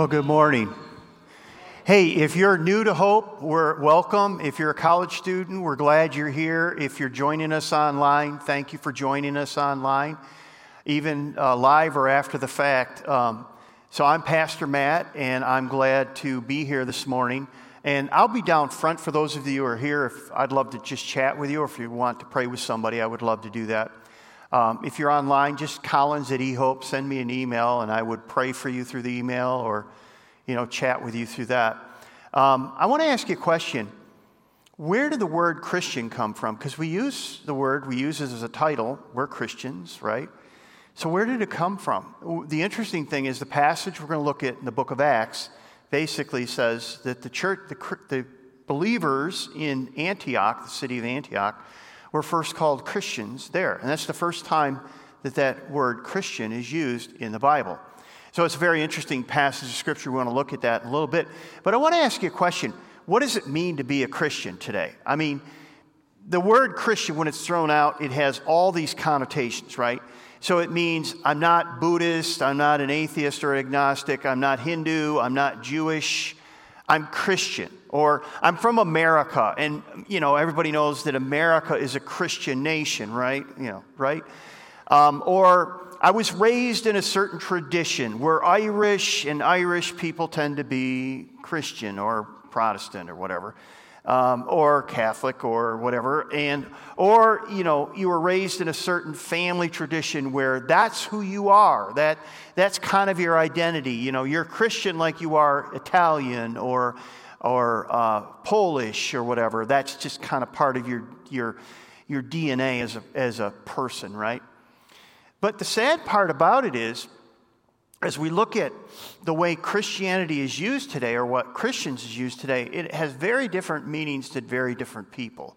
Well, good morning. Hey, if you're new to Hope, we're welcome. If you're a college student, we're glad you're here. If you're joining us online, thank you for joining us online, even uh, live or after the fact. Um, so, I'm Pastor Matt, and I'm glad to be here this morning. And I'll be down front for those of you who are here. If I'd love to just chat with you, or if you want to pray with somebody, I would love to do that. Um, if you're online, just Collins at eHope, send me an email, and I would pray for you through the email or, you know, chat with you through that. Um, I want to ask you a question. Where did the word Christian come from? Because we use the word, we use it as a title. We're Christians, right? So where did it come from? The interesting thing is the passage we're going to look at in the book of Acts basically says that the church, the, the believers in Antioch, the city of Antioch, were first called Christians there. And that's the first time that that word Christian is used in the Bible. So it's a very interesting passage of Scripture. We want to look at that in a little bit. But I want to ask you a question What does it mean to be a Christian today? I mean, the word Christian, when it's thrown out, it has all these connotations, right? So it means I'm not Buddhist, I'm not an atheist or agnostic, I'm not Hindu, I'm not Jewish, I'm Christian or I'm from America, and you know everybody knows that America is a Christian nation, right? You know, right? Um, or I was raised in a certain tradition. We're Irish, and Irish people tend to be Christian or Protestant or whatever, um, or Catholic or whatever. And or you know you were raised in a certain family tradition where that's who you are. That that's kind of your identity. You know, you're Christian like you are Italian or or uh, Polish or whatever. That's just kind of part of your, your, your DNA as a, as a person, right? But the sad part about it is, as we look at the way Christianity is used today, or what Christians is used today, it has very different meanings to very different people.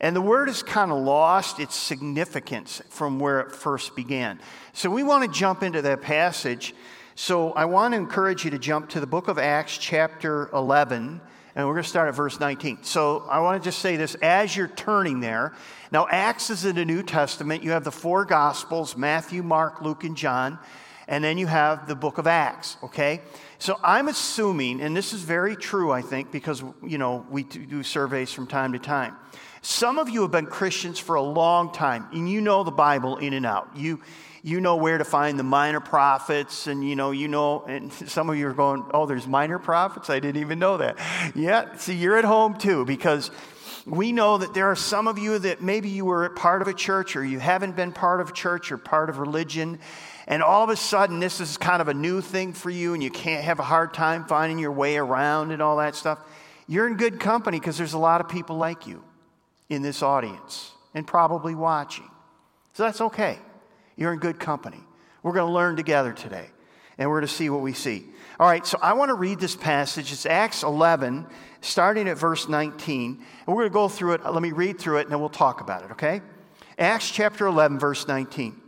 And the word has kind of lost its significance from where it first began. So we want to jump into that passage so I want to encourage you to jump to the book of Acts, chapter 11, and we're going to start at verse 19. So I want to just say this as you're turning there. Now, Acts is in the New Testament. You have the four Gospels Matthew, Mark, Luke, and John. And then you have the book of Acts, okay? So I'm assuming, and this is very true, I think, because, you know, we do surveys from time to time. Some of you have been Christians for a long time, and you know the Bible in and out. You, you know where to find the minor prophets, and you know, you know, and some of you are going, oh, there's minor prophets? I didn't even know that. Yeah, see, you're at home too, because we know that there are some of you that maybe you were part of a church or you haven't been part of church or part of religion, and all of a sudden this is kind of a new thing for you, and you can't have a hard time finding your way around and all that stuff. You're in good company because there's a lot of people like you in this audience and probably watching. So that's okay. You're in good company. We're going to learn together today, and we're going to see what we see. All right, so I want to read this passage. It's Acts 11, starting at verse 19. And we're going to go through it. Let me read through it, and then we'll talk about it, okay? Acts chapter 11, verse 19.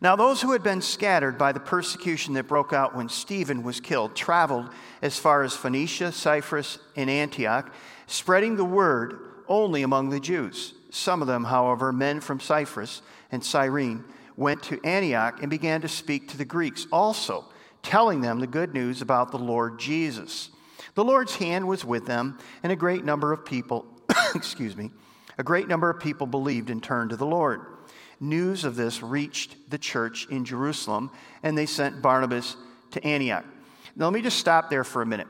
Now, those who had been scattered by the persecution that broke out when Stephen was killed traveled as far as Phoenicia, Cyprus, and Antioch, spreading the word only among the Jews. Some of them, however, men from Cyprus and Cyrene, went to Antioch and began to speak to the Greeks also, telling them the good news about the Lord Jesus. The Lord's hand was with them, and a great number of people, excuse me, a great number of people believed and turned to the Lord. News of this reached the church in Jerusalem, and they sent Barnabas to Antioch. Now, let me just stop there for a minute.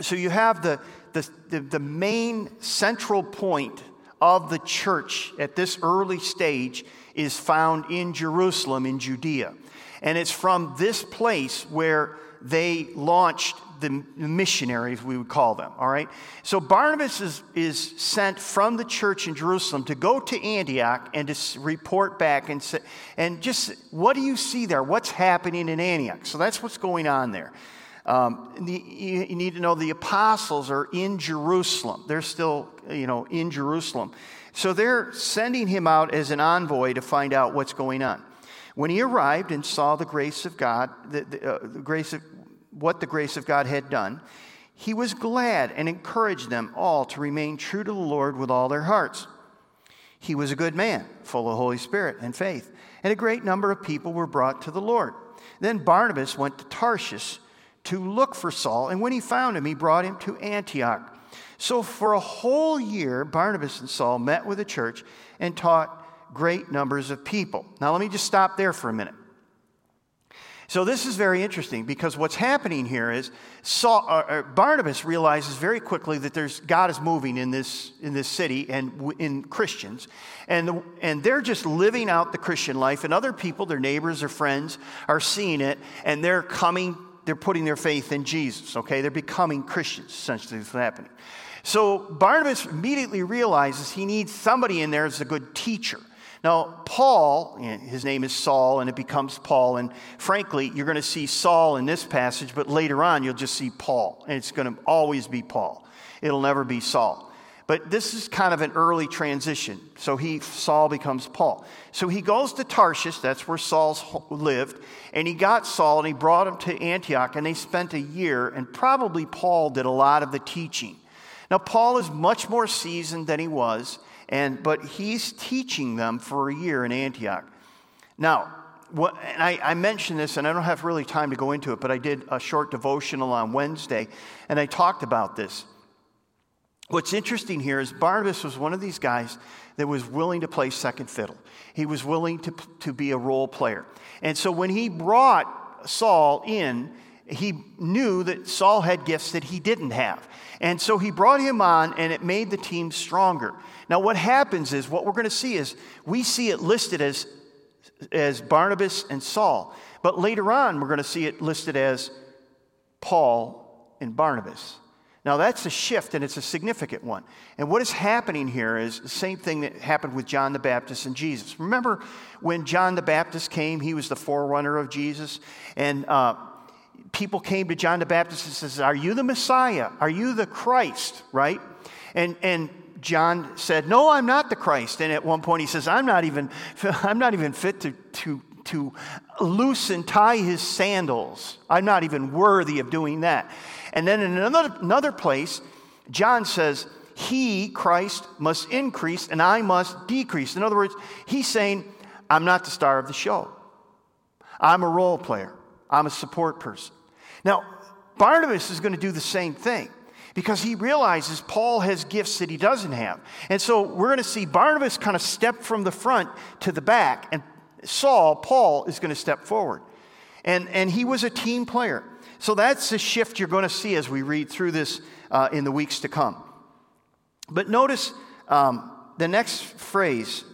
So, you have the, the, the, the main central point of the church at this early stage is found in Jerusalem, in Judea. And it's from this place where they launched the missionaries, we would call them, all right? So Barnabas is, is sent from the church in Jerusalem to go to Antioch and to report back and, say, and just what do you see there? What's happening in Antioch? So that's what's going on there. Um, you need to know the apostles are in Jerusalem. They're still, you know, in Jerusalem. So they're sending him out as an envoy to find out what's going on. When he arrived and saw the grace of God, the, the, uh, the grace of what the grace of God had done, he was glad and encouraged them all to remain true to the Lord with all their hearts. He was a good man, full of Holy Spirit and faith, and a great number of people were brought to the Lord. Then Barnabas went to Tarshish to look for Saul, and when he found him, he brought him to Antioch. So for a whole year, Barnabas and Saul met with the church and taught great numbers of people. Now, let me just stop there for a minute. So, this is very interesting because what's happening here is Saul, uh, uh, Barnabas realizes very quickly that there's, God is moving in this, in this city and in Christians. And, the, and they're just living out the Christian life, and other people, their neighbors, or friends, are seeing it, and they're coming, they're putting their faith in Jesus, okay? They're becoming Christians, essentially, what's happening. So, Barnabas immediately realizes he needs somebody in there as a good teacher. Now, Paul, his name is Saul, and it becomes Paul. And frankly, you're going to see Saul in this passage, but later on, you'll just see Paul. And it's going to always be Paul, it'll never be Saul. But this is kind of an early transition. So he, Saul becomes Paul. So he goes to Tarshish, that's where Saul lived, and he got Saul and he brought him to Antioch, and they spent a year, and probably Paul did a lot of the teaching. Now, Paul is much more seasoned than he was. And, but he's teaching them for a year in Antioch. Now, what, and I, I, mentioned this, and I don't have really time to go into it, but I did a short devotional on Wednesday, and I talked about this. What's interesting here is Barnabas was one of these guys that was willing to play second fiddle. He was willing to, to be a role player. And so when he brought Saul in, he knew that Saul had gifts that he didn't have. And so he brought him on, and it made the team stronger. Now, what happens is what we're going to see is we see it listed as, as Barnabas and Saul, but later on, we're going to see it listed as Paul and Barnabas. Now, that's a shift, and it's a significant one. And what is happening here is the same thing that happened with John the Baptist and Jesus. Remember when John the Baptist came, he was the forerunner of Jesus, and uh, people came to John the Baptist and says, "Are you the Messiah? Are you the Christ?" Right? And and John said, "No, I'm not the Christ." And at one point he says, "I'm not even I'm not even fit to to to loose and tie his sandals. I'm not even worthy of doing that." And then in another another place, John says, "He, Christ, must increase and I must decrease." In other words, he's saying, "I'm not the star of the show. I'm a role player. I'm a support person." Now, Barnabas is going to do the same thing because he realizes Paul has gifts that he doesn't have. And so we're going to see Barnabas kind of step from the front to the back, and Saul, Paul, is going to step forward. And, and he was a team player. So that's the shift you're going to see as we read through this uh, in the weeks to come. But notice um, the next phrase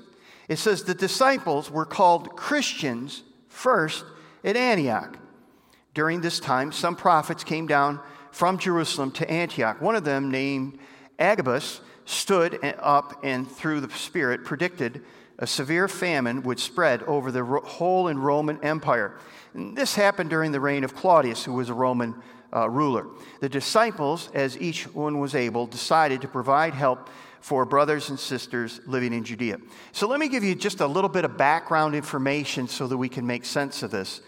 it says, The disciples were called Christians first at Antioch. During this time, some prophets came down from Jerusalem to Antioch. One of them, named Agabus, stood up and, through the Spirit, predicted a severe famine would spread over the whole Roman Empire. And this happened during the reign of Claudius, who was a Roman uh, ruler. The disciples, as each one was able, decided to provide help for brothers and sisters living in Judea. So let me give you just a little bit of background information so that we can make sense of this.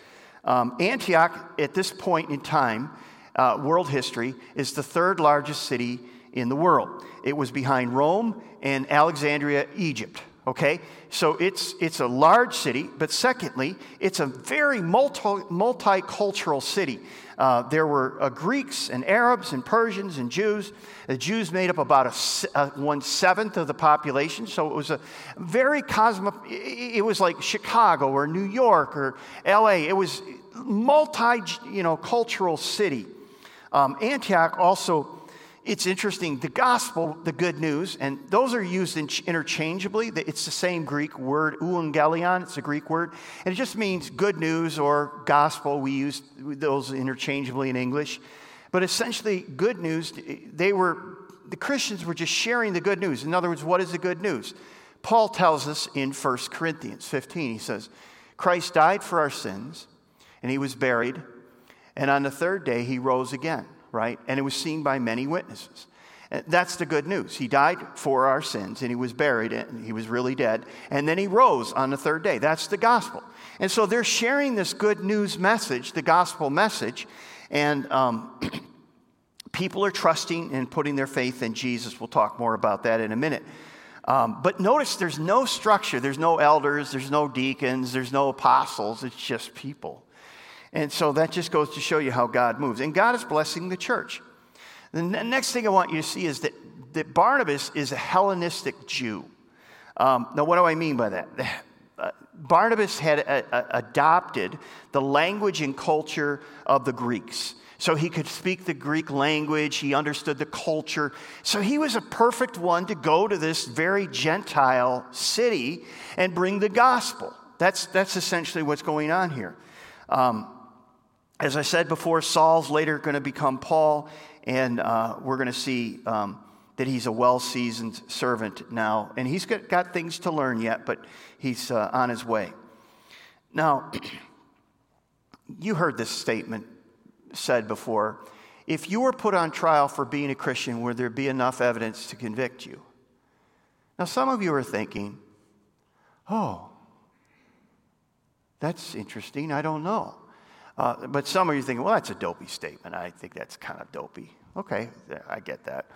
Um, Antioch, at this point in time, uh, world history, is the third largest city in the world. It was behind Rome and Alexandria, Egypt. Okay? So it's, it's a large city, but secondly, it's a very multi, multicultural city. Uh, there were uh, Greeks and Arabs and Persians and Jews. The Jews made up about a, one seventh of the population, so it was a very cosmo. It was like Chicago or New York or L.A. It was multi, you know, cultural city. Um, Antioch also it's interesting. The gospel, the good news, and those are used interchangeably. It's the same Greek word, euangelion. It's a Greek word, and it just means good news or gospel. We use those interchangeably in English, but essentially, good news. They were the Christians were just sharing the good news. In other words, what is the good news? Paul tells us in 1 Corinthians 15. He says, "Christ died for our sins, and he was buried, and on the third day he rose again." Right? And it was seen by many witnesses. That's the good news. He died for our sins and he was buried and he was really dead. And then he rose on the third day. That's the gospel. And so they're sharing this good news message, the gospel message. And um, people are trusting and putting their faith in Jesus. We'll talk more about that in a minute. Um, but notice there's no structure, there's no elders, there's no deacons, there's no apostles, it's just people. And so that just goes to show you how God moves. And God is blessing the church. The next thing I want you to see is that, that Barnabas is a Hellenistic Jew. Um, now, what do I mean by that? Uh, Barnabas had a, a, adopted the language and culture of the Greeks. So he could speak the Greek language, he understood the culture. So he was a perfect one to go to this very Gentile city and bring the gospel. That's, that's essentially what's going on here. Um, as I said before, Saul's later going to become Paul, and uh, we're going to see um, that he's a well seasoned servant now. And he's got, got, things to learn yet, but he's uh, on his way. Now, you heard this statement said before. If you were put on trial for being a Christian, would there be enough evidence to convict you? Now, some of you are thinking, oh, that's interesting. I don't know. Uh, but some of you thinking, well, that's a dopey statement. I think that's kind of dopey. Okay, I get that.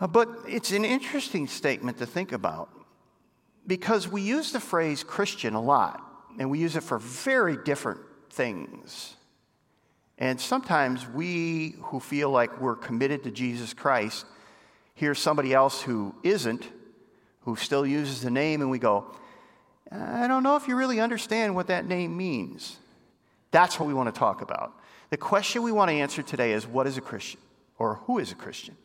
Uh, but it's an interesting statement to think about because we use the phrase Christian a lot, and we use it for very different things. And sometimes we who feel like we're committed to Jesus Christ hear somebody else who isn't, who still uses the name, and we go, I don't know if you really understand what that name means. That's what we want to talk about. The question we want to answer today is what is a Christian? Or who is a Christian?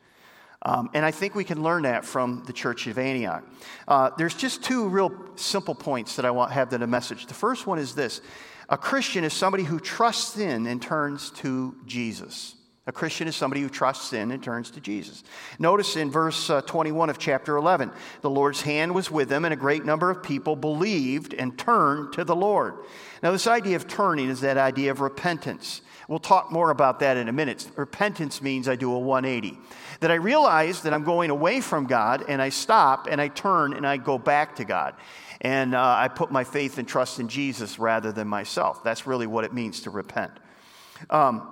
Um, and I think we can learn that from the church of Antioch. Uh, there's just two real simple points that I want have in a message. The first one is this a Christian is somebody who trusts in and turns to Jesus. A Christian is somebody who trusts in and turns to Jesus. Notice in verse uh, 21 of chapter 11, the Lord's hand was with them, and a great number of people believed and turned to the Lord. Now, this idea of turning is that idea of repentance. We'll talk more about that in a minute. Repentance means I do a 180. That I realize that I'm going away from God, and I stop, and I turn, and I go back to God. And uh, I put my faith and trust in Jesus rather than myself. That's really what it means to repent. Um,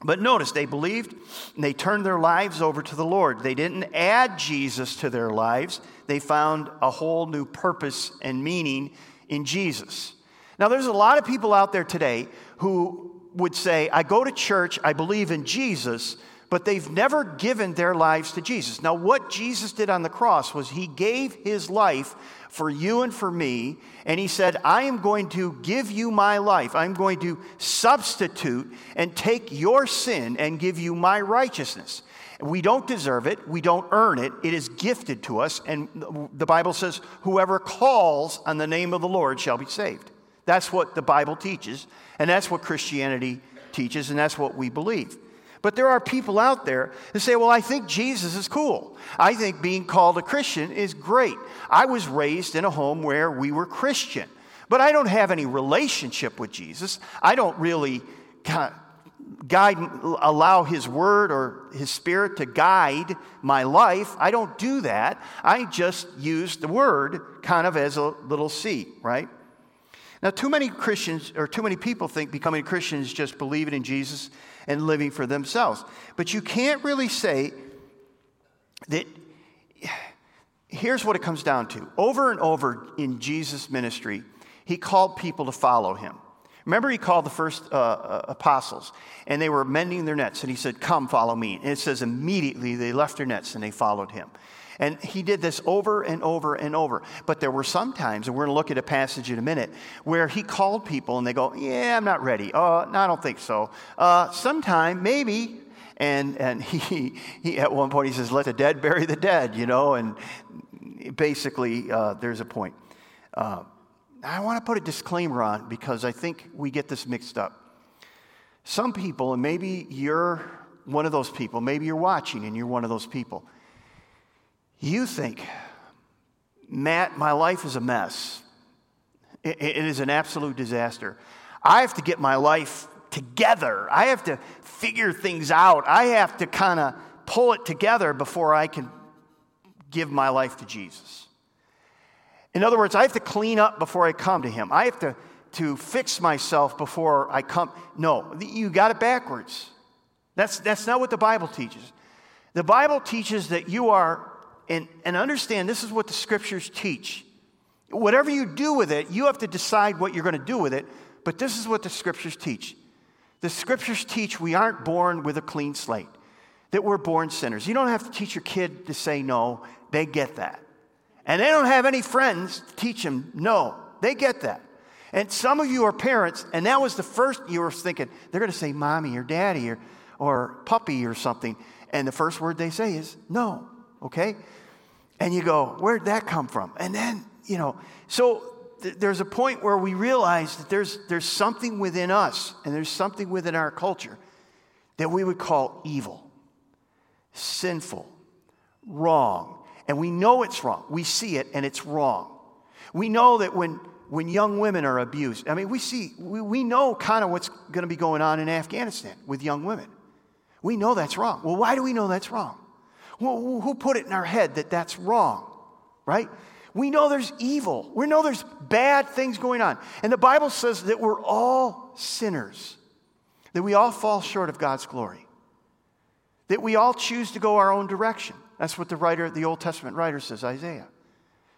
but notice, they believed and they turned their lives over to the Lord. They didn't add Jesus to their lives, they found a whole new purpose and meaning in Jesus. Now, there's a lot of people out there today who would say, I go to church, I believe in Jesus, but they've never given their lives to Jesus. Now, what Jesus did on the cross was he gave his life for you and for me. And he said, I am going to give you my life. I'm going to substitute and take your sin and give you my righteousness. We don't deserve it. We don't earn it. It is gifted to us. And the Bible says, whoever calls on the name of the Lord shall be saved. That's what the Bible teaches. And that's what Christianity teaches. And that's what we believe. But there are people out there that say, well, I think Jesus is cool. I think being called a Christian is great. I was raised in a home where we were Christian, but I don't have any relationship with Jesus. I don't really guide, allow His Word or His Spirit to guide my life. I don't do that. I just use the Word kind of as a little seat, right? Now, too many Christians or too many people think becoming a Christian is just believing in Jesus and living for themselves. But you can't really say that. Here's what it comes down to. Over and over in Jesus' ministry, he called people to follow him. Remember, he called the first uh, uh, apostles, and they were mending their nets, and he said, Come, follow me. And it says, immediately they left their nets and they followed him. And he did this over and over and over. But there were some times, and we're going to look at a passage in a minute, where he called people and they go, Yeah, I'm not ready. Oh, no, I don't think so. Uh, sometime, maybe. And, and he, he, at one point, he says, Let the dead bury the dead, you know, and basically, uh, there's a point. Uh, I want to put a disclaimer on because I think we get this mixed up. Some people, and maybe you're one of those people, maybe you're watching and you're one of those people you think, Matt, my life is a mess. it, it is an absolute disaster. I have to get my life together. I have to figure things out. I have to kind of pull it together before I can give my life to Jesus. In other words, I have to clean up before I come to Him. I have to, to fix myself before I come. No, you got it backwards. That's, that's not what the Bible teaches. The Bible teaches that you are and, and understand this is what the scriptures teach. Whatever you do with it, you have to decide what you're going to do with it but this is what the scriptures teach. The scriptures teach we aren't born with a clean slate, that we're born sinners. You don't have to teach your kid to say no, they get that. And they don't have any friends to teach them no, they get that. And some of you are parents, and that was the first you were thinking, they're going to say mommy or daddy or, or puppy or something. And the first word they say is no, okay? And you go, where'd that come from? And then, you know, so th- there's a point where we realize that there's, there's something within us and there's something within our culture that we would call evil, sinful, wrong. And we know it's wrong. We see it and it's wrong. We know that when, when young women are abused, I mean, we see, we, we know kind of what's going to be going on in Afghanistan with young women. We know that's wrong. Well, why do we know that's wrong? Who put it in our head that that's wrong, right? We know there's evil. We know there's bad things going on. And the Bible says that we're all sinners, that we all fall short of God's glory, that we all choose to go our own direction. That's what the writer, the Old Testament writer says, Isaiah.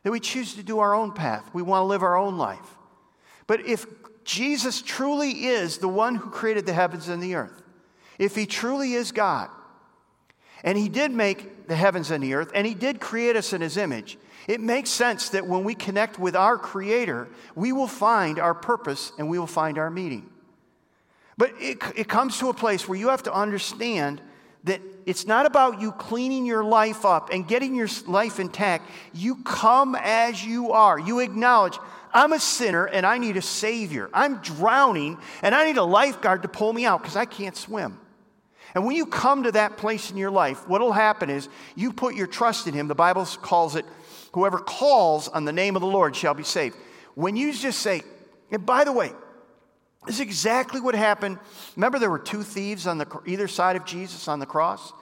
That we choose to do our own path. We want to live our own life. But if Jesus truly is the one who created the heavens and the earth, if he truly is God, and he did make the heavens and the earth, and he did create us in his image, it makes sense that when we connect with our Creator, we will find our purpose and we will find our meaning. But it, it comes to a place where you have to understand that it's not about you cleaning your life up and getting your life intact. You come as you are. You acknowledge, I'm a sinner and I need a Savior. I'm drowning and I need a lifeguard to pull me out because I can't swim. And when you come to that place in your life, what will happen is you put your trust in Him. The Bible calls it, whoever calls on the name of the Lord shall be saved. When you just say, and by the way, this is exactly what happened. Remember, there were two thieves on the, either side of Jesus on the cross?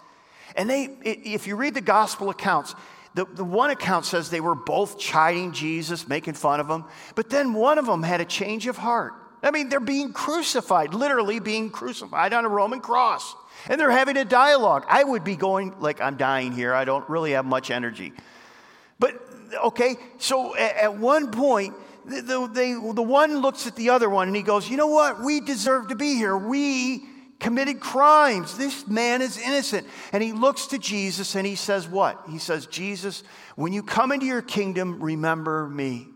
And they, if you read the gospel accounts, the, the one account says they were both chiding Jesus, making fun of him, but then one of them had a change of heart. I mean, they're being crucified, literally being crucified on a Roman cross. And they're having a dialogue. I would be going, like, I'm dying here. I don't really have much energy. But, okay, so at, at one point, the, the, they, the one looks at the other one and he goes, You know what? We deserve to be here. We committed crimes. This man is innocent. And he looks to Jesus and he says, What? He says, Jesus, when you come into your kingdom, remember me.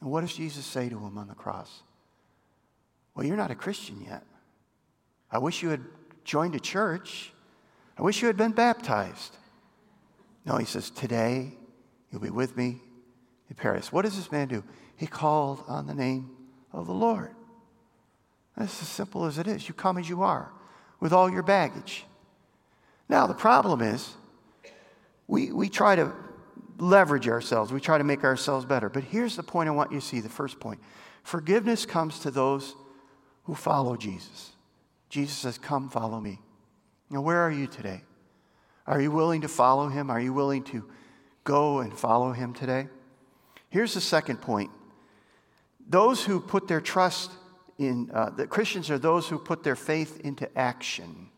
And what does Jesus say to him on the cross? Well, you're not a Christian yet. I wish you had joined a church. I wish you had been baptized. No, he says, Today you'll be with me in paradise. What does this man do? He called on the name of the Lord. That's as simple as it is. You come as you are with all your baggage. Now, the problem is we, we try to leverage ourselves, we try to make ourselves better. But here's the point I want you to see the first point forgiveness comes to those who follow Jesus. Jesus says, Come, follow me. Now, where are you today? Are you willing to follow him? Are you willing to go and follow him today? Here's the second point those who put their trust in, uh, the Christians are those who put their faith into action.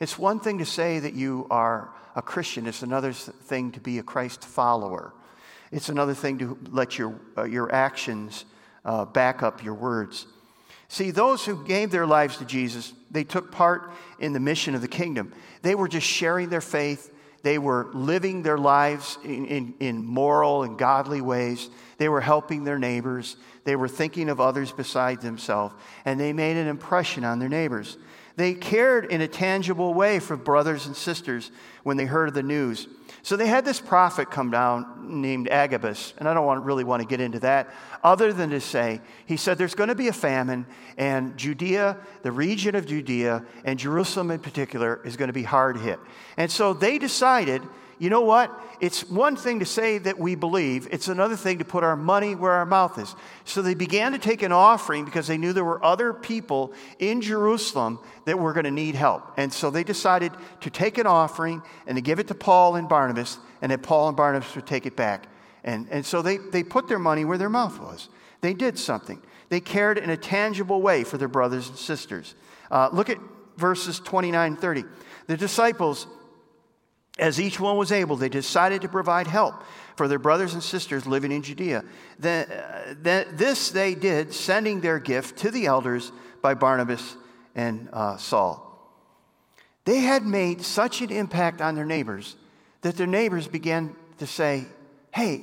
It's one thing to say that you are a Christian, it's another thing to be a Christ follower. It's another thing to let your, uh, your actions uh, back up your words. See, those who gave their lives to Jesus, they took part in the mission of the kingdom. They were just sharing their faith. They were living their lives in, in, in, moral and godly ways. They were helping their neighbors. They were thinking of others besides themselves. And they made an impression on their neighbors. They cared in a tangible way for brothers and sisters when they heard the news. So they had this prophet come down named Agabus, and I don't want, really want to get into that, other than to say, he said there's going to be a famine, and Judea, the region of Judea, and Jerusalem in particular, is going to be hard hit. And so they decided you know what? It's one thing to say that we believe, it's another thing to put our money where our mouth is. So they began to take an offering because they knew there were other people in Jerusalem that were going to need help. And so they decided to take an offering and to give it to Paul and Barnabas, and that Paul and Barnabas would take it back. And, and so they, they put their money where their mouth was. They did something. They cared in a tangible way for their brothers and sisters. Uh, look at verses 29 30. The disciples As each one was able, they decided to provide help for their brothers and sisters living in Judea. Then, uh, this they did, sending their gift to the elders by Barnabas and uh, Saul. They had made such an impact on their neighbors that their neighbors began to say, Hey,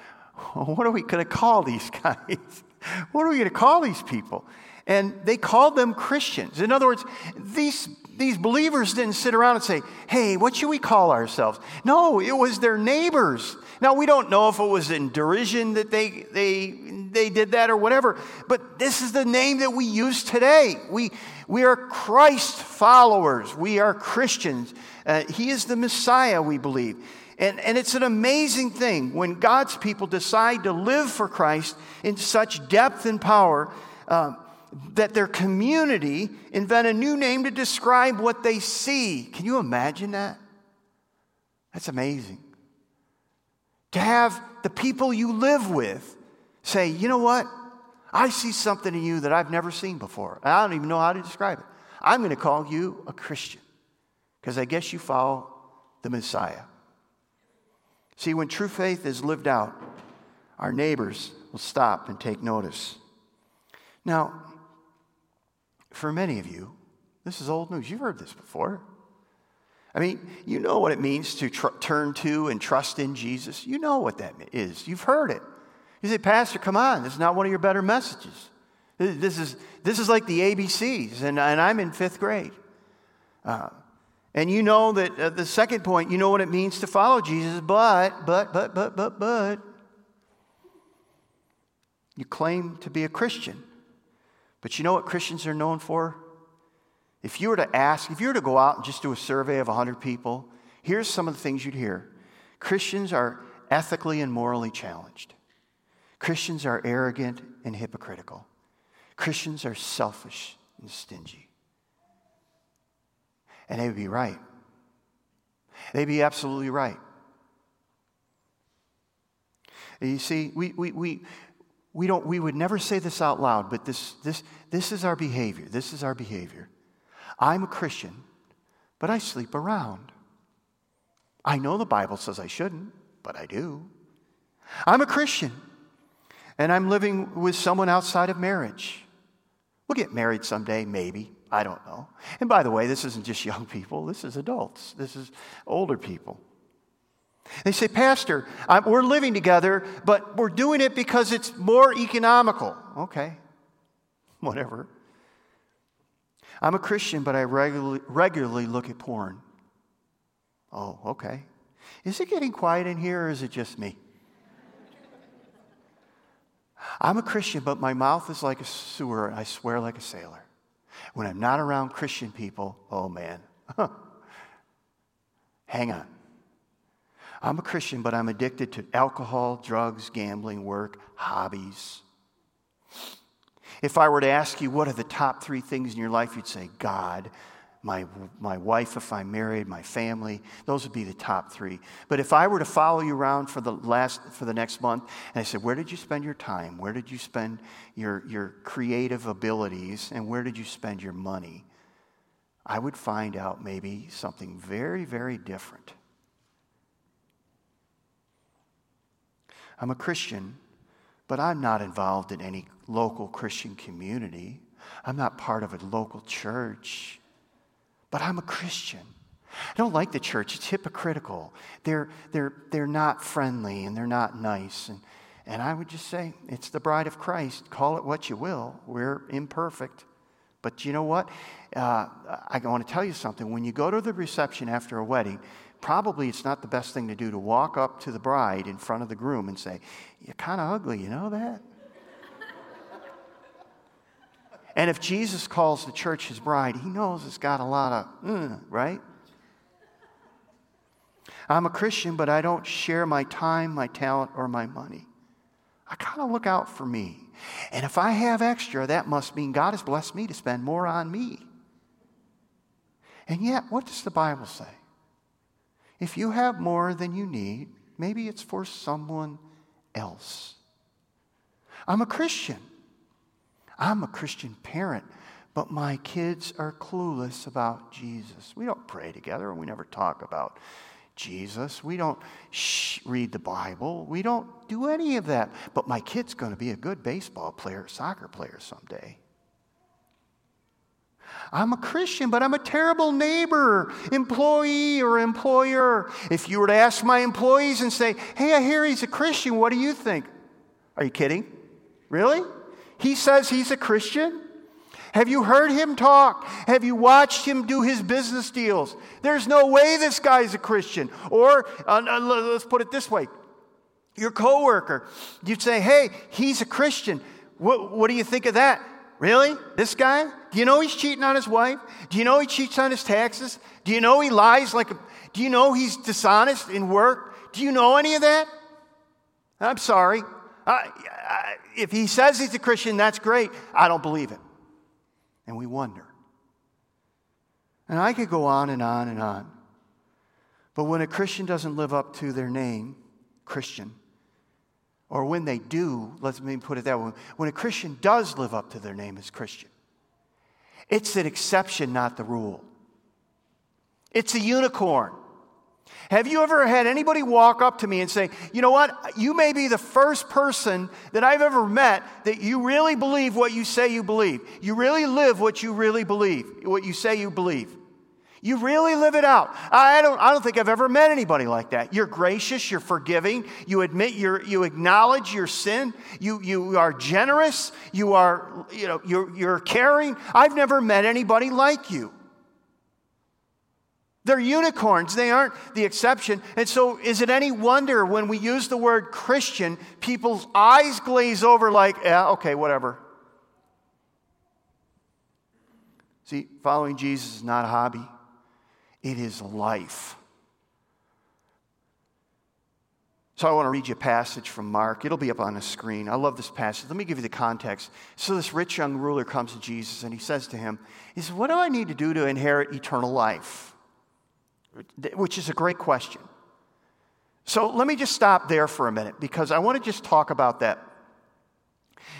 what are we going to call these guys? what are we going to call these people? And they called them Christians. In other words, these, these believers didn't sit around and say, Hey, what should we call ourselves? No, it was their neighbors. Now, we don't know if it was in derision that they, they, they did that or whatever, but this is the name that we use today. We, we are Christ followers, we are Christians. Uh, he is the Messiah, we believe. And, and it's an amazing thing when God's people decide to live for Christ in such depth and power uh, that their community invent a new name to describe what they see. Can you imagine that? That's amazing. To have the people you live with say, you know what? I see something in you that I've never seen before. I don't even know how to describe it. I'm going to call you a Christian because I guess you follow the Messiah. See, when true faith is lived out, our neighbors will stop and take notice. Now, for many of you, this is old news. You've heard this before. I mean, you know what it means to tr- turn to and trust in Jesus. You know what that is. You've heard it. You say, Pastor, come on, this is not one of your better messages. This is, this is like the ABCs, and, and I'm in fifth grade. Uh, and you know that uh, the second point, you know what it means to follow Jesus, but, but, but, but, but, but, you claim to be a Christian. But you know what Christians are known for? If you were to ask, if you were to go out and just do a survey of 100 people, here's some of the things you'd hear Christians are ethically and morally challenged, Christians are arrogant and hypocritical, Christians are selfish and stingy. And they would be right. They'd be absolutely right. You see, we, we, we, we, don't, we would never say this out loud, but this, this, this is our behavior. This is our behavior. I'm a Christian, but I sleep around. I know the Bible says I shouldn't, but I do. I'm a Christian, and I'm living with someone outside of marriage. We'll get married someday, maybe. I don't know. And by the way, this isn't just young people, this is adults, this is older people. They say, Pastor, I'm, we're living together, but we're doing it because it's more economical. Okay, whatever. I'm a Christian, but I regularly, regularly look at porn. Oh, okay. Is it getting quiet in here or is it just me? I'm a Christian, but my mouth is like a sewer. and I swear like a sailor. When I'm not around Christian people, oh man, hang on. I'm a Christian, but I'm addicted to alcohol, drugs, gambling, work, hobbies. If I were to ask you what are the top three things in your life, you'd say God, my, my wife, if I'm married, my family. Those would be the top three. But if I were to follow you around for the, last, for the next month and I said, Where did you spend your time? Where did you spend your, your creative abilities? And where did you spend your money? I would find out maybe something very, very different. I'm a Christian, but I'm not involved in any local Christian community. I'm not part of a local church, but I'm a Christian. I don't like the church. It's hypocritical. They're, they're, they're not friendly and they're not nice. And, and I would just say, it's the bride of Christ. Call it what you will. We're imperfect. But you know what? Uh, I want to tell you something. When you go to the reception after a wedding, probably it's not the best thing to do to walk up to the bride in front of the groom and say, You're kind of ugly, you know that? and if Jesus calls the church his bride, he knows it's got a lot of, mm, right? I'm a Christian, but I don't share my time, my talent, or my money. I kind of look out for me. And if I have extra, that must mean God has blessed me to spend more on me. And yet, what does the Bible say? If you have more than you need, maybe it's for someone else. I'm a Christian. I'm a Christian parent, but my kids are clueless about Jesus. We don't pray together and we never talk about Jesus. We don't shh, read the Bible. We don't do any of that. But my kid's going to be a good baseball player, soccer player someday. I'm a Christian, but I'm a terrible neighbor, employee, or employer. If you were to ask my employees and say, Hey, I hear he's a Christian, what do you think? Are you kidding? Really? He says he's a Christian? Have you heard him talk? Have you watched him do his business deals? There's no way this guy's a Christian. Or uh, uh let's put it this way your coworker, you'd say, hey, he's a Christian. What, what do you think of that? Really? This guy? Do you know he's cheating on his wife? Do you know he cheats on his taxes? Do you know he lies like a, do you know he's dishonest in work? Do you know any of that? I'm sorry. if he says he's a Christian, that's great. I don't believe it and we wonder. And I could go on and on and on. But when a Christian doesn't live up to their name, Christian, or when they do, let me put it that way, when a Christian does live up to their name as Christian, it's an exception, not the rule. It's a unicorn. Have you ever had anybody walk up to me and say, you know what, you may be the first person that I've ever met that you really believe what you say you believe. You really live what you really believe, what you say you believe. You really live it out. I don't, I don't think I've ever met anybody like that. You're gracious, you're forgiving, you admit your, you acknowledge your sin, you, you are generous, you are, you know, you're, you're caring. I've never met anybody like you. They're unicorns, they aren't the exception. And so, is it any wonder when we use the word Christian, people's eyes glaze over like, yeah, okay, whatever. See, following Jesus is not a hobby, it is life. So I want to read you a passage from Mark. It'll be up on the screen. I love this passage. Let me give you the context. So this rich young ruler comes to Jesus and he says to him, he says, What do I need to do to inherit eternal life? which is a great question. So let me just stop there for a minute because I want to just talk about that.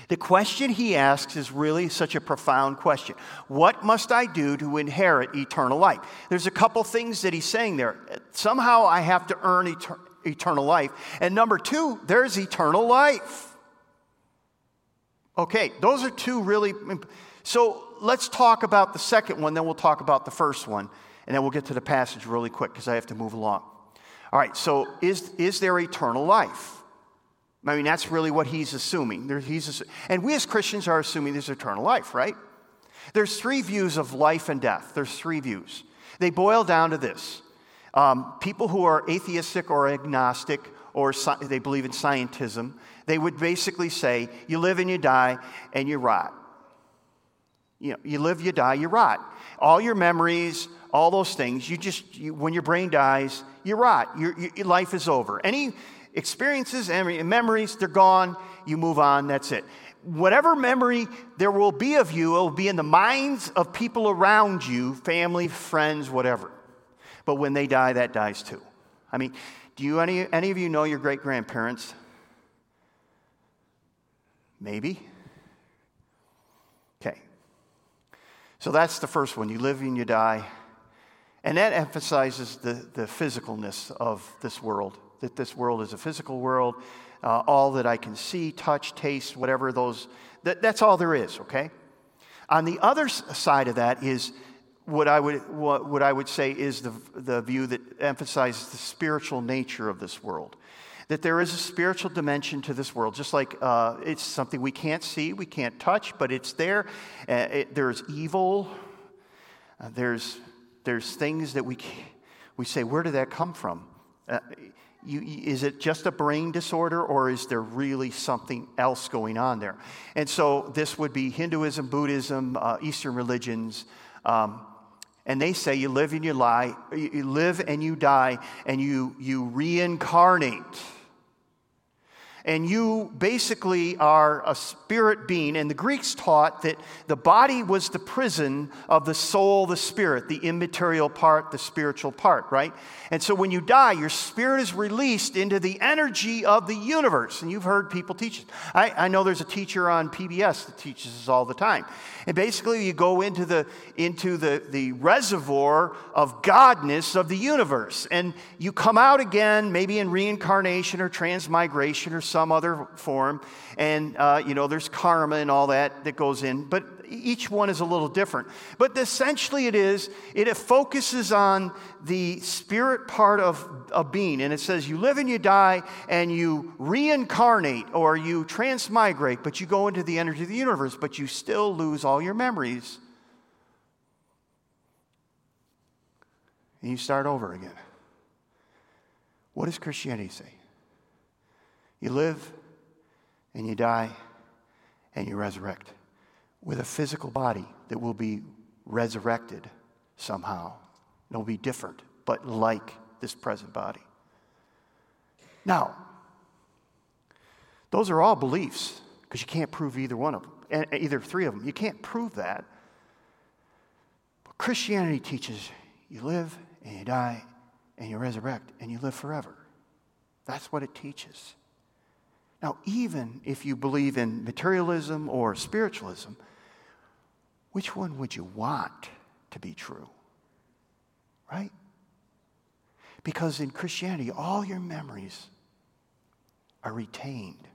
The question he asks is really such a profound question. What must I do to inherit eternal life? There's a couple things that he's saying there. Somehow I have to earn etern- eternal life. And number two, there's eternal life. Okay, those are two really. So let's talk about the second one, then we'll talk about the first one and then we'll get to the passage really quick because I have to move along. All right, so is, is there eternal life? I mean, that's really what he's assuming. He's, and we as Christians are assuming there's eternal life, right? There's three views of life and death. There's three views. They boil down to this um, people who are atheistic or agnostic or they believe in scientism, they would basically say, you live and you die and you rot. You know, you live, you die, you rot. All your memories, all those things. You just, you, when your brain dies, you rot. Your, your, life is over. Any experiences and memories, they're gone. You move on. That's it. Whatever memory there will be of you, it will be in the minds of people around you, family, friends, whatever. But when they die, that dies too. I mean, do you any, any of you know your great grandparents? Maybe. Okay. So that's the first one. You live and you die. And that emphasizes the, the physicalness of this world, that this world is a physical world. Uh, all that I can see, touch, taste, whatever those, that, that's all there is, okay? On the other side of that is what I would, what, what I would say is the, the view that emphasizes the spiritual nature of this world. That there is a spiritual dimension to this world, just like uh, it's something we can't see, we can't touch, but it's there. Uh, it, there's evil, uh, there's there's things that we, we say, where did that come from? Uh, you, is it just a brain disorder or is there really something else going on there? And so this would be Hinduism, Buddhism, uh, Eastern religions. Um, and they say you live and you lie, you live and you die, and you, you reincarnate. And you basically are a spirit being. And the Greeks taught that the body was the prison of the soul, the spirit, the immaterial part, the spiritual part, right? And so when you die, your spirit is released into the energy of the universe. And you've heard people teach it. I, I know there's a teacher on PBS that teaches this all the time. And basically, you go into the, into the, the reservoir of godness of the universe. And you come out again, maybe in reincarnation or transmigration or some other form. And, uh, you know, there's karma and all that that goes in. But each one is a little different. But essentially, it is, it focuses on the spirit part of, a being. And it says, you live and you die, and you reincarnate or you transmigrate, but you go into the energy of the universe, but you still lose all your memories. And you start over again. What does Christianity say? You live and you die and you resurrect with a physical body that will be resurrected somehow. It'll be different, but like this present body. Now, those are all beliefs because you can't prove either one of them, either three of them. You can't prove that. But Christianity teaches you live and you die and you resurrect and you live forever. That's what it teaches. Now, even if you believe in materialism or spiritualism, which one would you want to be true? Right? Because in Christianity, all your memories are retained.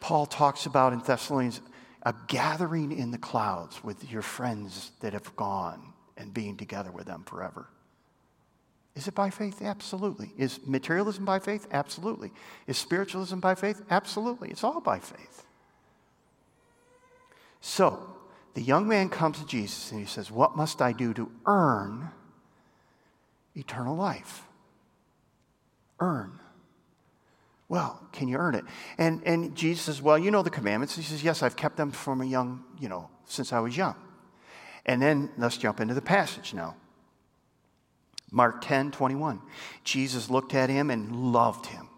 Paul talks about in Thessalonians a gathering in the clouds with your friends that have gone and being together with them forever. Is it by faith? Absolutely. Is materialism by faith? Absolutely. Is spiritualism by faith? Absolutely. It's all by faith. So, the young man comes to Jesus and he says, What must I do to earn eternal life? Earn. Well, can you earn it? And, and Jesus says, Well, you know the commandments. He says, Yes, I've kept them from a young, you know, since I was young. And then let's jump into the passage now. Mark 10 21. Jesus looked at him and loved him.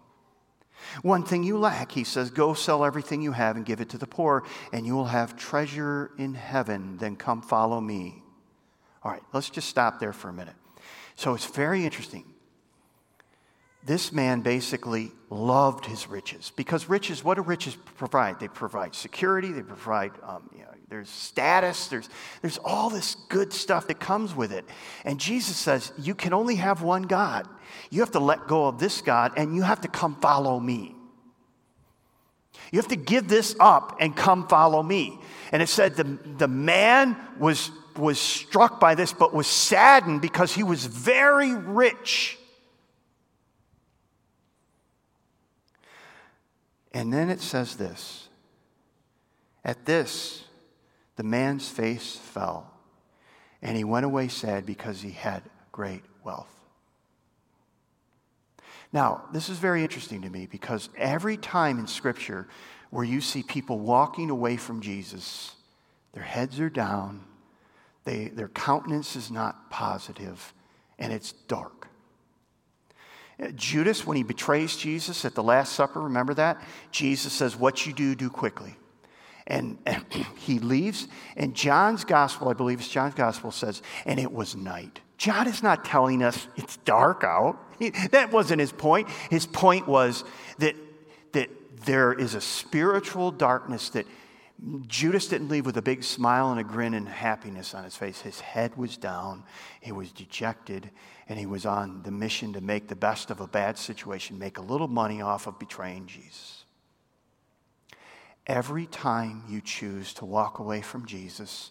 One thing you lack, he says, go sell everything you have and give it to the poor, and you will have treasure in heaven. Then come follow me. All right, let's just stop there for a minute. So it's very interesting. This man basically loved his riches because riches, what do riches provide? They provide security, they provide, um, you know, there's status, there's, there's all this good stuff that comes with it. And Jesus says, You can only have one God. You have to let go of this God and you have to come follow me. You have to give this up and come follow me. And it said the, the man was, was struck by this, but was saddened because he was very rich. And then it says this At this, the man's face fell, and he went away sad because he had great wealth. Now, this is very interesting to me because every time in Scripture where you see people walking away from Jesus, their heads are down, they, their countenance is not positive, and it's dark. Uh, Judas, when he betrays Jesus at the Last Supper, remember that? Jesus says, What you do, do quickly. And, and he leaves, and John's gospel, I believe it's John's gospel, says, And it was night. John is not telling us it's dark out. That wasn't his point. His point was that, that there is a spiritual darkness that Judas didn't leave with a big smile and a grin and happiness on his face. His head was down, he was dejected, and he was on the mission to make the best of a bad situation, make a little money off of betraying Jesus. Every time you choose to walk away from Jesus,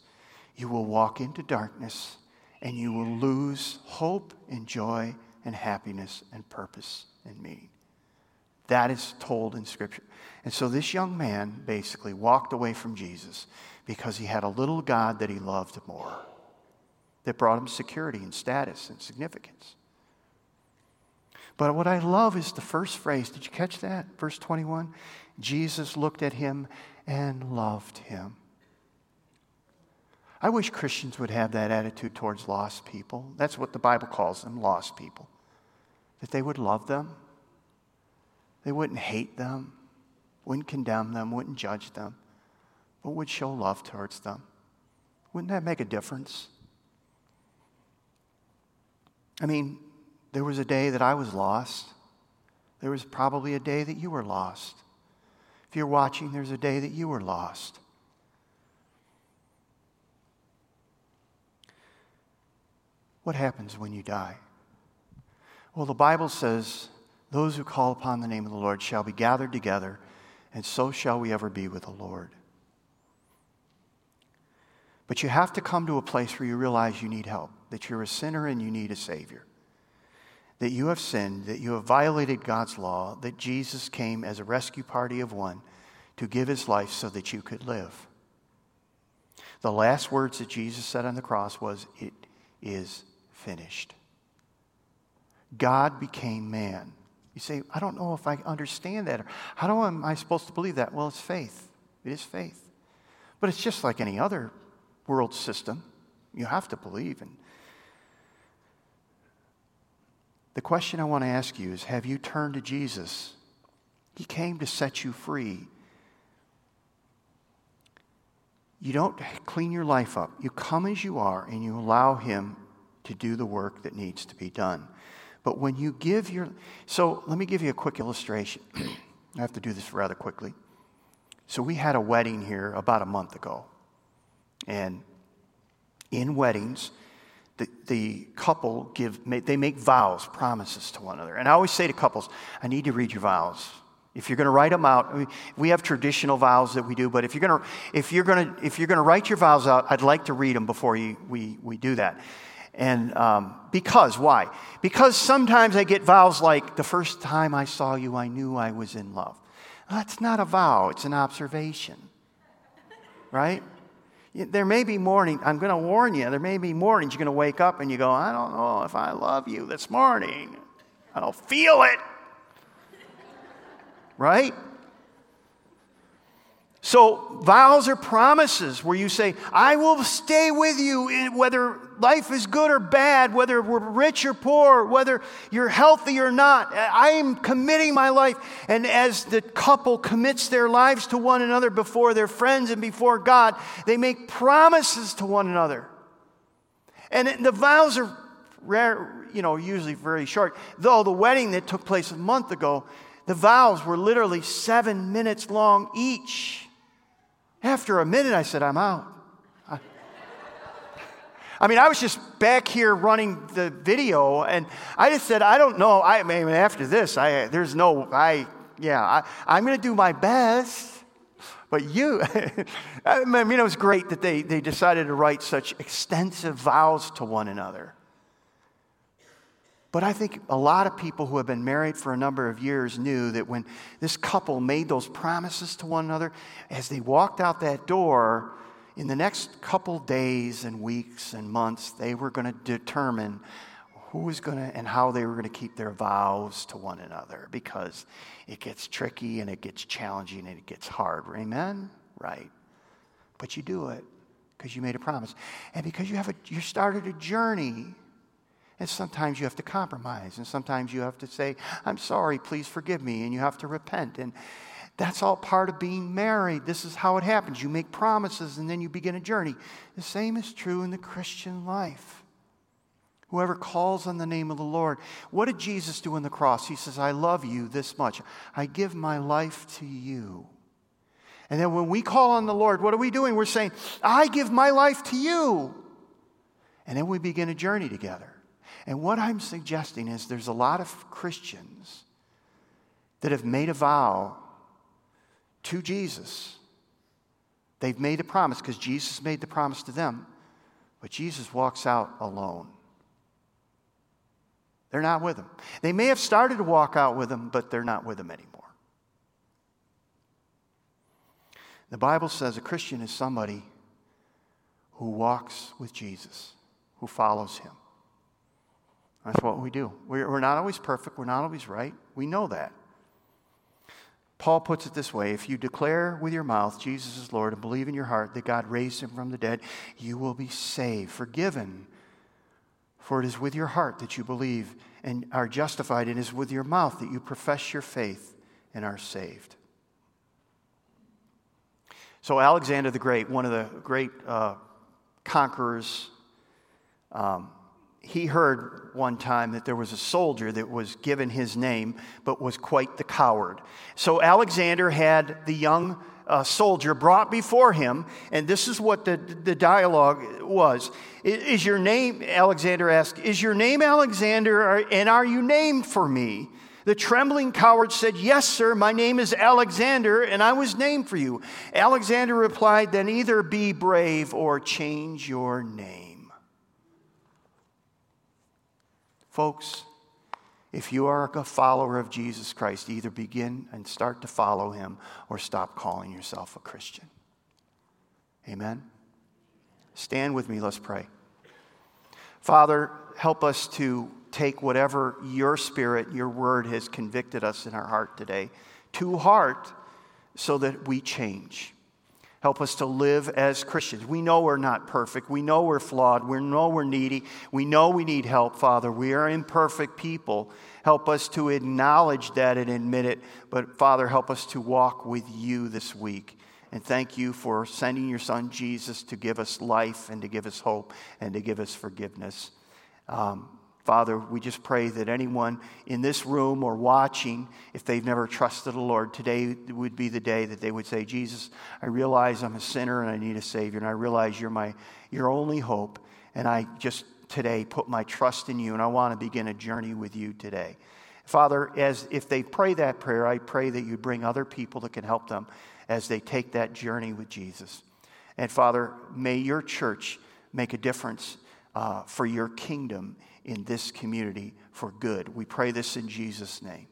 you will walk into darkness and you will lose hope and joy and happiness and purpose and meaning. That is told in Scripture. And so this young man basically walked away from Jesus because he had a little God that he loved more, that brought him security and status and significance. But what I love is the first phrase. Did you catch that? Verse 21. Jesus looked at him and loved him. I wish Christians would have that attitude towards lost people. That's what the Bible calls them lost people. That they would love them, they wouldn't hate them, wouldn't condemn them, wouldn't judge them, but would show love towards them. Wouldn't that make a difference? I mean, there was a day that I was lost. There was probably a day that you were lost. If you're watching, there's a day that you were lost. What happens when you die? Well, the Bible says, Those who call upon the name of the Lord shall be gathered together, and so shall we ever be with the Lord. But you have to come to a place where you realize you need help, that you're a sinner and you need a Savior that you have sinned, that you have violated God's law, that Jesus came as a rescue party of one to give his life so that you could live. The last words that Jesus said on the cross was, It is finished. God became man. You say, I don't know if I understand that. How am I supposed to believe that? Well, it's faith. It is faith. But it's just like any other world system. You have to believe in The question I want to ask you is Have you turned to Jesus? He came to set you free. You don't clean your life up. You come as you are and you allow Him to do the work that needs to be done. But when you give your. So let me give you a quick illustration. I have to do this rather quickly. So we had a wedding here about a month ago. And in weddings, the, the couple give, they make vows, promises to one another. And I always say to couples, I need to read your vows. If you're going to write them out, we have traditional vows that we do, but if you're going to, if you're going to, if you're going to write your vows out, I'd like to read them before you, we, we do that. And um, because, why? Because sometimes I get vows like, the first time I saw you, I knew I was in love. That's not a vow, it's an observation, right? There may be morning, I'm going to warn you, there may be mornings you're going to wake up and you go, I don't know if I love you this morning. I don't feel it. right? So, vows are promises where you say, I will stay with you whether life is good or bad, whether we're rich or poor, whether you're healthy or not. I am committing my life. And as the couple commits their lives to one another before their friends and before God, they make promises to one another. And the vows are rare, you know, usually very short. Though the wedding that took place a month ago, the vows were literally seven minutes long each. After a minute, I said, I'm out. I, mean, I was just back here running the video, and I just said, I don't know. I, mean, after this, I, there's no, I, yeah, I, I'm going to do my best. But you, I mean, it was great that they, they decided to write such extensive vows to one another. But I think a lot of people who have been married for a number of years knew that when this couple made those promises to one another, as they walked out that door, in the next couple days and weeks and months, they were going to determine who was going to and how they were going to keep their vows to one another because it gets tricky and it gets challenging and it gets hard. Amen? Right. But you do it because you made a promise and because you have a, you started a journey and sometimes you have to compromise. And sometimes you have to say, I'm sorry, please forgive me. And you have to repent. And that's all part of being married. This is how it happens. You make promises and then you begin a journey. The same is true in the Christian life. Whoever calls on the name of the Lord. What did Jesus do on the cross? He says, I love you this much. I give my life to you. And then when we call on the Lord, what are we doing? We're saying, I give my life to you. And then we begin a journey together. And what I'm suggesting is there's a lot of Christians that have made a vow to Jesus. They've made a promise because Jesus made the promise to them, but Jesus walks out alone. They're not with him. They may have started to walk out with him, but they're not with him anymore. The Bible says a Christian is somebody who walks with Jesus, who follows him. That's what we do. We're not always perfect, we're not always right. We know that. Paul puts it this way if you declare with your mouth Jesus is Lord and believe in your heart that God raised him from the dead, you will be saved, forgiven. For it is with your heart that you believe and are justified, and it is with your mouth that you profess your faith and are saved. So, Alexander the Great, one of the great uh, conquerors, um, he heard one time that there was a soldier that was given his name, but was quite the coward. So, Alexander had the young uh, soldier brought before him, and this is what the, the dialogue was. Is your name, Alexander asked, is your name Alexander, and are you named for me? The trembling coward said, Yes, sir, my name is Alexander, and I was named for you. Alexander replied, Then either be brave or change your name. Folks, if you are a follower of Jesus Christ, either begin and start to follow him or stop calling yourself a Christian. Amen? Stand with me, let's pray. Father, help us to take whatever your spirit, your word has convicted us in our heart today to heart so that we change. Help us to live as Christians. We know we're not perfect. We know we're flawed. We know we're needy. We know we need help, Father. We are imperfect people. Help us to acknowledge that and admit it. But, Father, help us to walk with you this week. And thank you for sending your son Jesus to give us life and to give us hope and to give us forgiveness. Um, Father, we just pray that anyone in this room or watching, if they've never trusted the Lord, today would be the day that they would say, Jesus, I realize I'm a sinner and I need a Savior, and I realize you're my your only hope, and I just today put my trust in you, and I want to begin a journey with you today. Father, as if they pray that prayer, I pray that you bring other people that can help them as they take that journey with Jesus. And Father, may your church make a difference uh, for your kingdom in this community for good. We pray this in Jesus' name.